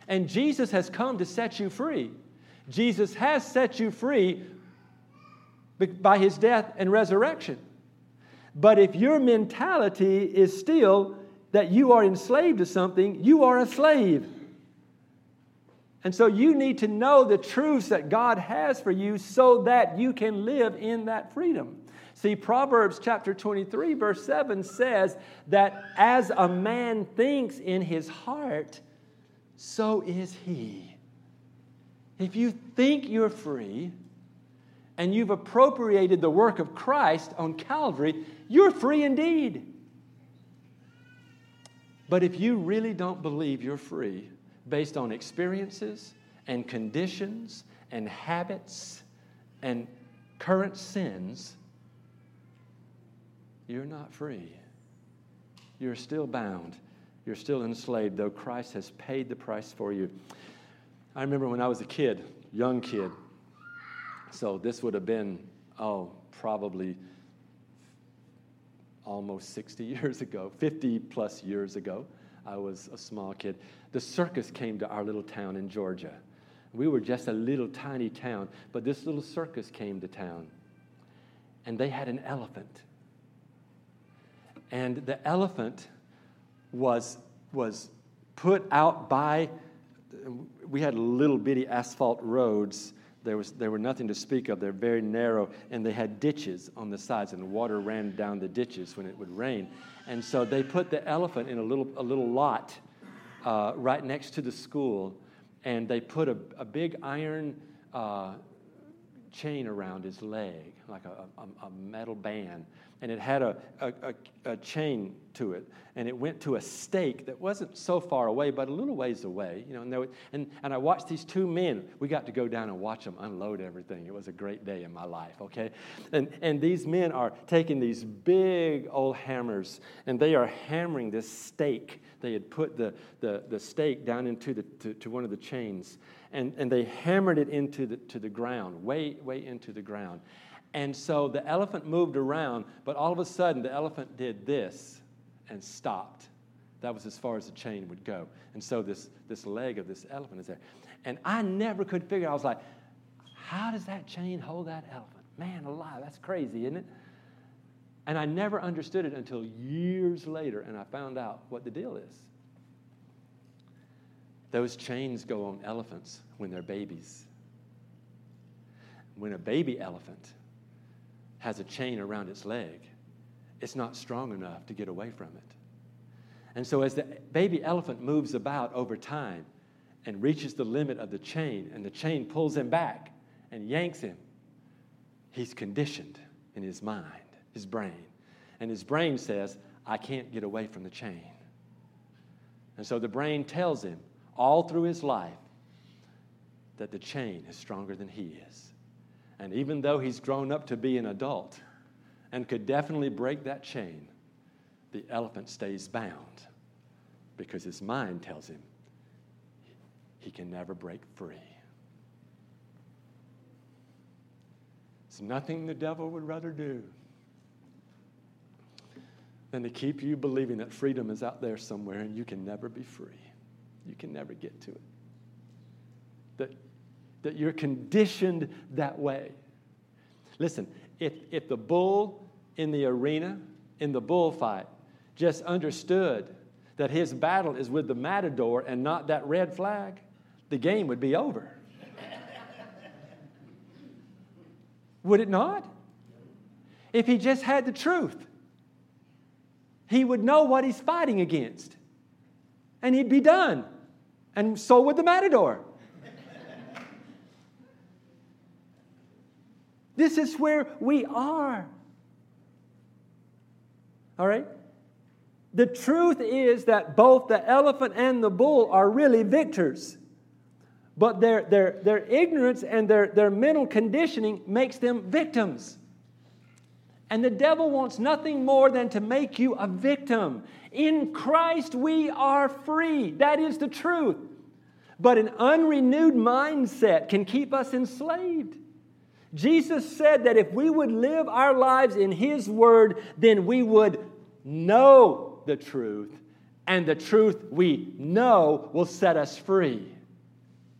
C: And Jesus has come to set you free. Jesus has set you free by his death and resurrection. But if your mentality is still that you are enslaved to something, you are a slave. And so you need to know the truths that God has for you so that you can live in that freedom. See, Proverbs chapter 23, verse 7 says that as a man thinks in his heart, so is he. If you think you're free and you've appropriated the work of Christ on Calvary, you're free indeed. But if you really don't believe you're free, based on experiences and conditions and habits and current sins, you're not free. You're still bound. You're still enslaved, though Christ has paid the price for you. I remember when I was a kid, young kid, so this would have been, oh, probably almost 60 years ago, 50 plus years ago. I was a small kid. The circus came to our little town in Georgia. We were just a little tiny town, but this little circus came to town. And they had an elephant. And the elephant was, was put out by, we had little bitty asphalt roads. There, was, there were nothing to speak of. They're very narrow, and they had ditches on the sides, and the water ran down the ditches when it would rain. And so they put the elephant in a little, a little lot uh, right next to the school, and they put a, a big iron uh, chain around his leg, like a, a, a metal band and it had a, a, a, chain to it, and it went to a stake that wasn't so far away, but a little ways away. You know, and, and, and I watched these two men. We got to go down and watch them unload everything. It was a great day in my life, okay? And, and these men are taking these big old hammers, and they are hammering this stake. They had put the, the, the stake down into the, to, to one of the chains, and, and they hammered it into the, to the ground, way, way into the ground. And so the elephant moved around, but all of a sudden the elephant did this and stopped. That was as far as the chain would go. And so this, this leg of this elephant is there. And I never could figure, I was like, how does that chain hold that elephant? Man alive, that's crazy, isn't it? And I never understood it until years later, and I found out what the deal is. Those chains go on elephants when they're babies. When a baby elephant has a chain around its leg, it's not strong enough to get away from it. And so, as the baby elephant moves about over time and reaches the limit of the chain, and the chain pulls him back and yanks him, he's conditioned in his mind, his brain. And his brain says, I can't get away from the chain. And so the brain tells him all through his life that the chain is stronger than he is. And even though he's grown up to be an adult and could definitely break that chain, the elephant stays bound because his mind tells him he can never break free. It's nothing the devil would rather do than to keep you believing that freedom is out there somewhere and you can never be free. You can never get to it. That that you're conditioned that way. Listen, if, if the bull in the arena, in the bullfight, just understood that his battle is with the matador and not that red flag, the game would be over. would it not? If he just had the truth, he would know what he's fighting against and he'd be done. And so would the matador. This is where we are. All right? The truth is that both the elephant and the bull are really victors. But their, their, their ignorance and their, their mental conditioning makes them victims. And the devil wants nothing more than to make you a victim. In Christ, we are free. That is the truth. But an unrenewed mindset can keep us enslaved. Jesus said that if we would live our lives in His Word, then we would know the truth, and the truth we know will set us free.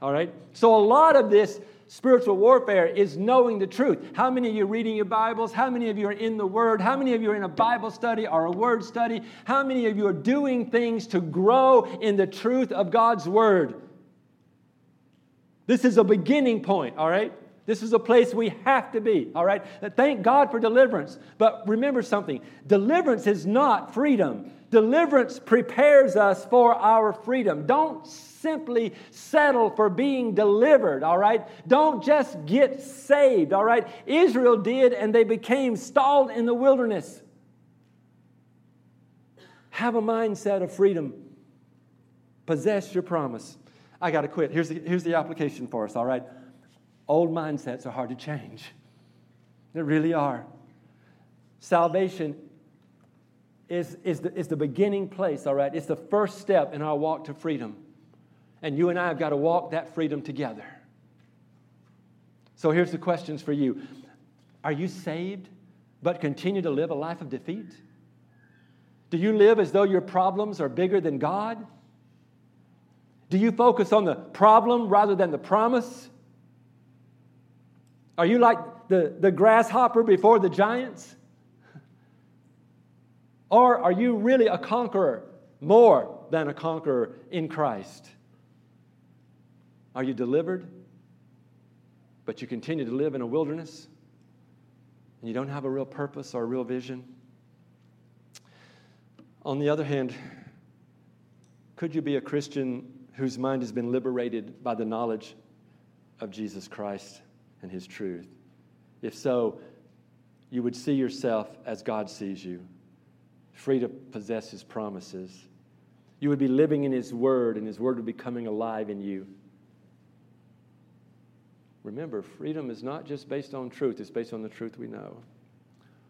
C: All right? So, a lot of this spiritual warfare is knowing the truth. How many of you are reading your Bibles? How many of you are in the Word? How many of you are in a Bible study or a Word study? How many of you are doing things to grow in the truth of God's Word? This is a beginning point, all right? This is a place we have to be, all right? Thank God for deliverance. But remember something deliverance is not freedom. Deliverance prepares us for our freedom. Don't simply settle for being delivered, all right? Don't just get saved, all right? Israel did, and they became stalled in the wilderness. Have a mindset of freedom. Possess your promise. I got to quit. Here's the, here's the application for us, all right? Old mindsets are hard to change. They really are. Salvation is, is, the, is the beginning place, all right? It's the first step in our walk to freedom. And you and I have got to walk that freedom together. So here's the questions for you Are you saved but continue to live a life of defeat? Do you live as though your problems are bigger than God? Do you focus on the problem rather than the promise? Are you like the, the grasshopper before the giants? Or are you really a conqueror, more than a conqueror in Christ? Are you delivered, but you continue to live in a wilderness and you don't have a real purpose or a real vision? On the other hand, could you be a Christian whose mind has been liberated by the knowledge of Jesus Christ and his truth? If so, you would see yourself as God sees you, free to possess his promises. You would be living in his word, and his word would be coming alive in you. Remember, freedom is not just based on truth, it's based on the truth we know.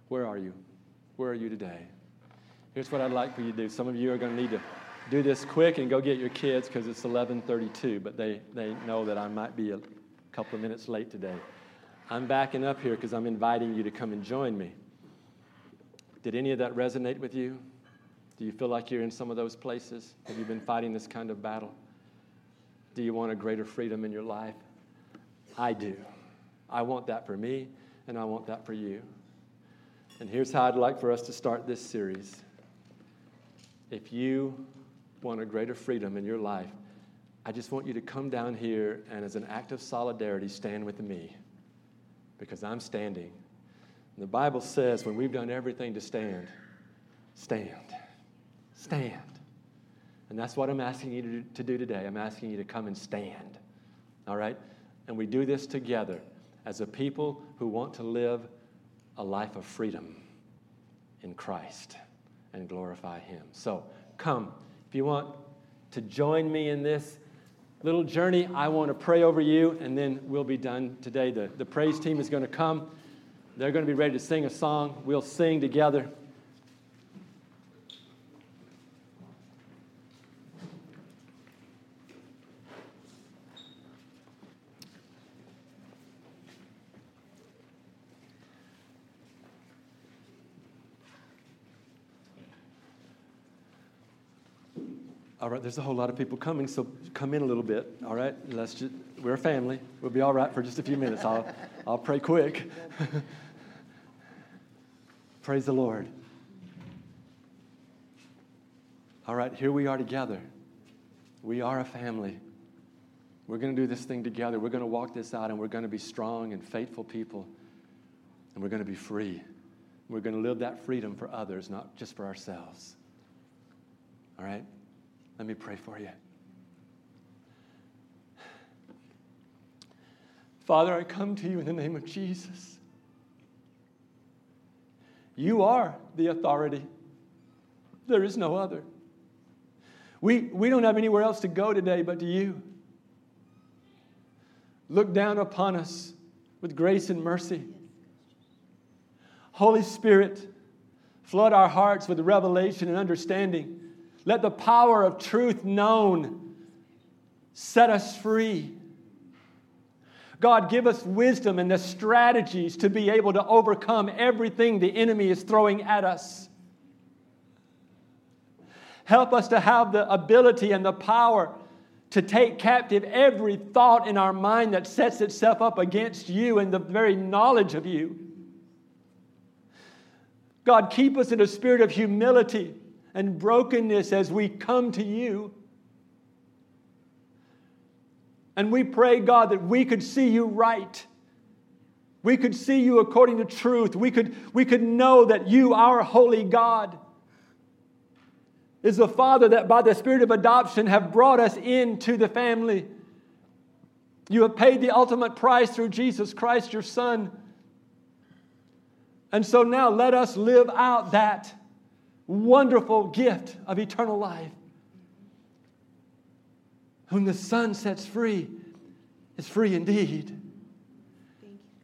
C: Where are you? Where are you today? Here's what I'd like for you to do. Some of you are going to need to do this quick and go get your kids because it's 11:32, but they, they know that I might be a couple of minutes late today. I'm backing up here because I'm inviting you to come and join me. Did any of that resonate with you? Do you feel like you're in some of those places? Have you been fighting this kind of battle? Do you want a greater freedom in your life? I do. I want that for me, and I want that for you. And here's how I'd like for us to start this series. If you want a greater freedom in your life, I just want you to come down here and, as an act of solidarity, stand with me because I'm standing. And the Bible says when we've done everything to stand, stand. Stand. And that's what I'm asking you to do, to do today. I'm asking you to come and stand. All right? And we do this together as a people who want to live a life of freedom in Christ and glorify Him. So come. If you want to join me in this little journey, I want to pray over you, and then we'll be done today. The, the praise team is going to come. They're going to be ready to sing a song. We'll sing together. All right, there's a whole lot of people coming, so come in a little bit. All right, let's just, we're a family. We'll be all right for just a few minutes. I'll, I'll pray quick. Praise the Lord. All right, here we are together. We are a family. We're going to do this thing together. We're going to walk this out, and we're going to be strong and faithful people, and we're going to be free. We're going to live that freedom for others, not just for ourselves. All right? Let me pray for you. Father, I come to you in the name of Jesus. You are the authority. There is no other. We, we don't have anywhere else to go today but to you. Look down upon us with grace and mercy. Holy Spirit, flood our hearts with revelation and understanding let the power of truth known set us free. God, give us wisdom and the strategies to be able to overcome everything the enemy is throwing at us. Help us to have the ability and the power to take captive every thought in our mind that sets itself up against you and the very knowledge of you. God, keep us in a spirit of humility and brokenness as we come to you. And we pray, God, that we could see you right. We could see you according to truth. We could, we could know that you, our holy God, is the Father that by the Spirit of adoption have brought us into the family. You have paid the ultimate price through Jesus Christ, your Son. And so now let us live out that wonderful gift of eternal life. Whom the Son sets free is free indeed.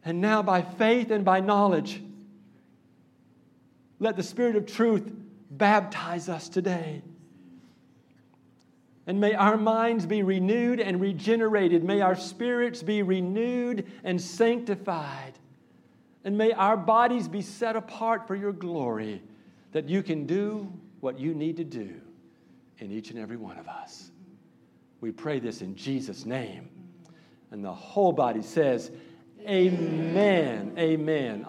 C: And now, by faith and by knowledge, let the Spirit of truth baptize us today. And may our minds be renewed and regenerated. May our spirits be renewed and sanctified. And may our bodies be set apart for your glory that you can do what you need to do in each and every one of us. We pray this in Jesus' name. And the whole body says, Amen. Amen.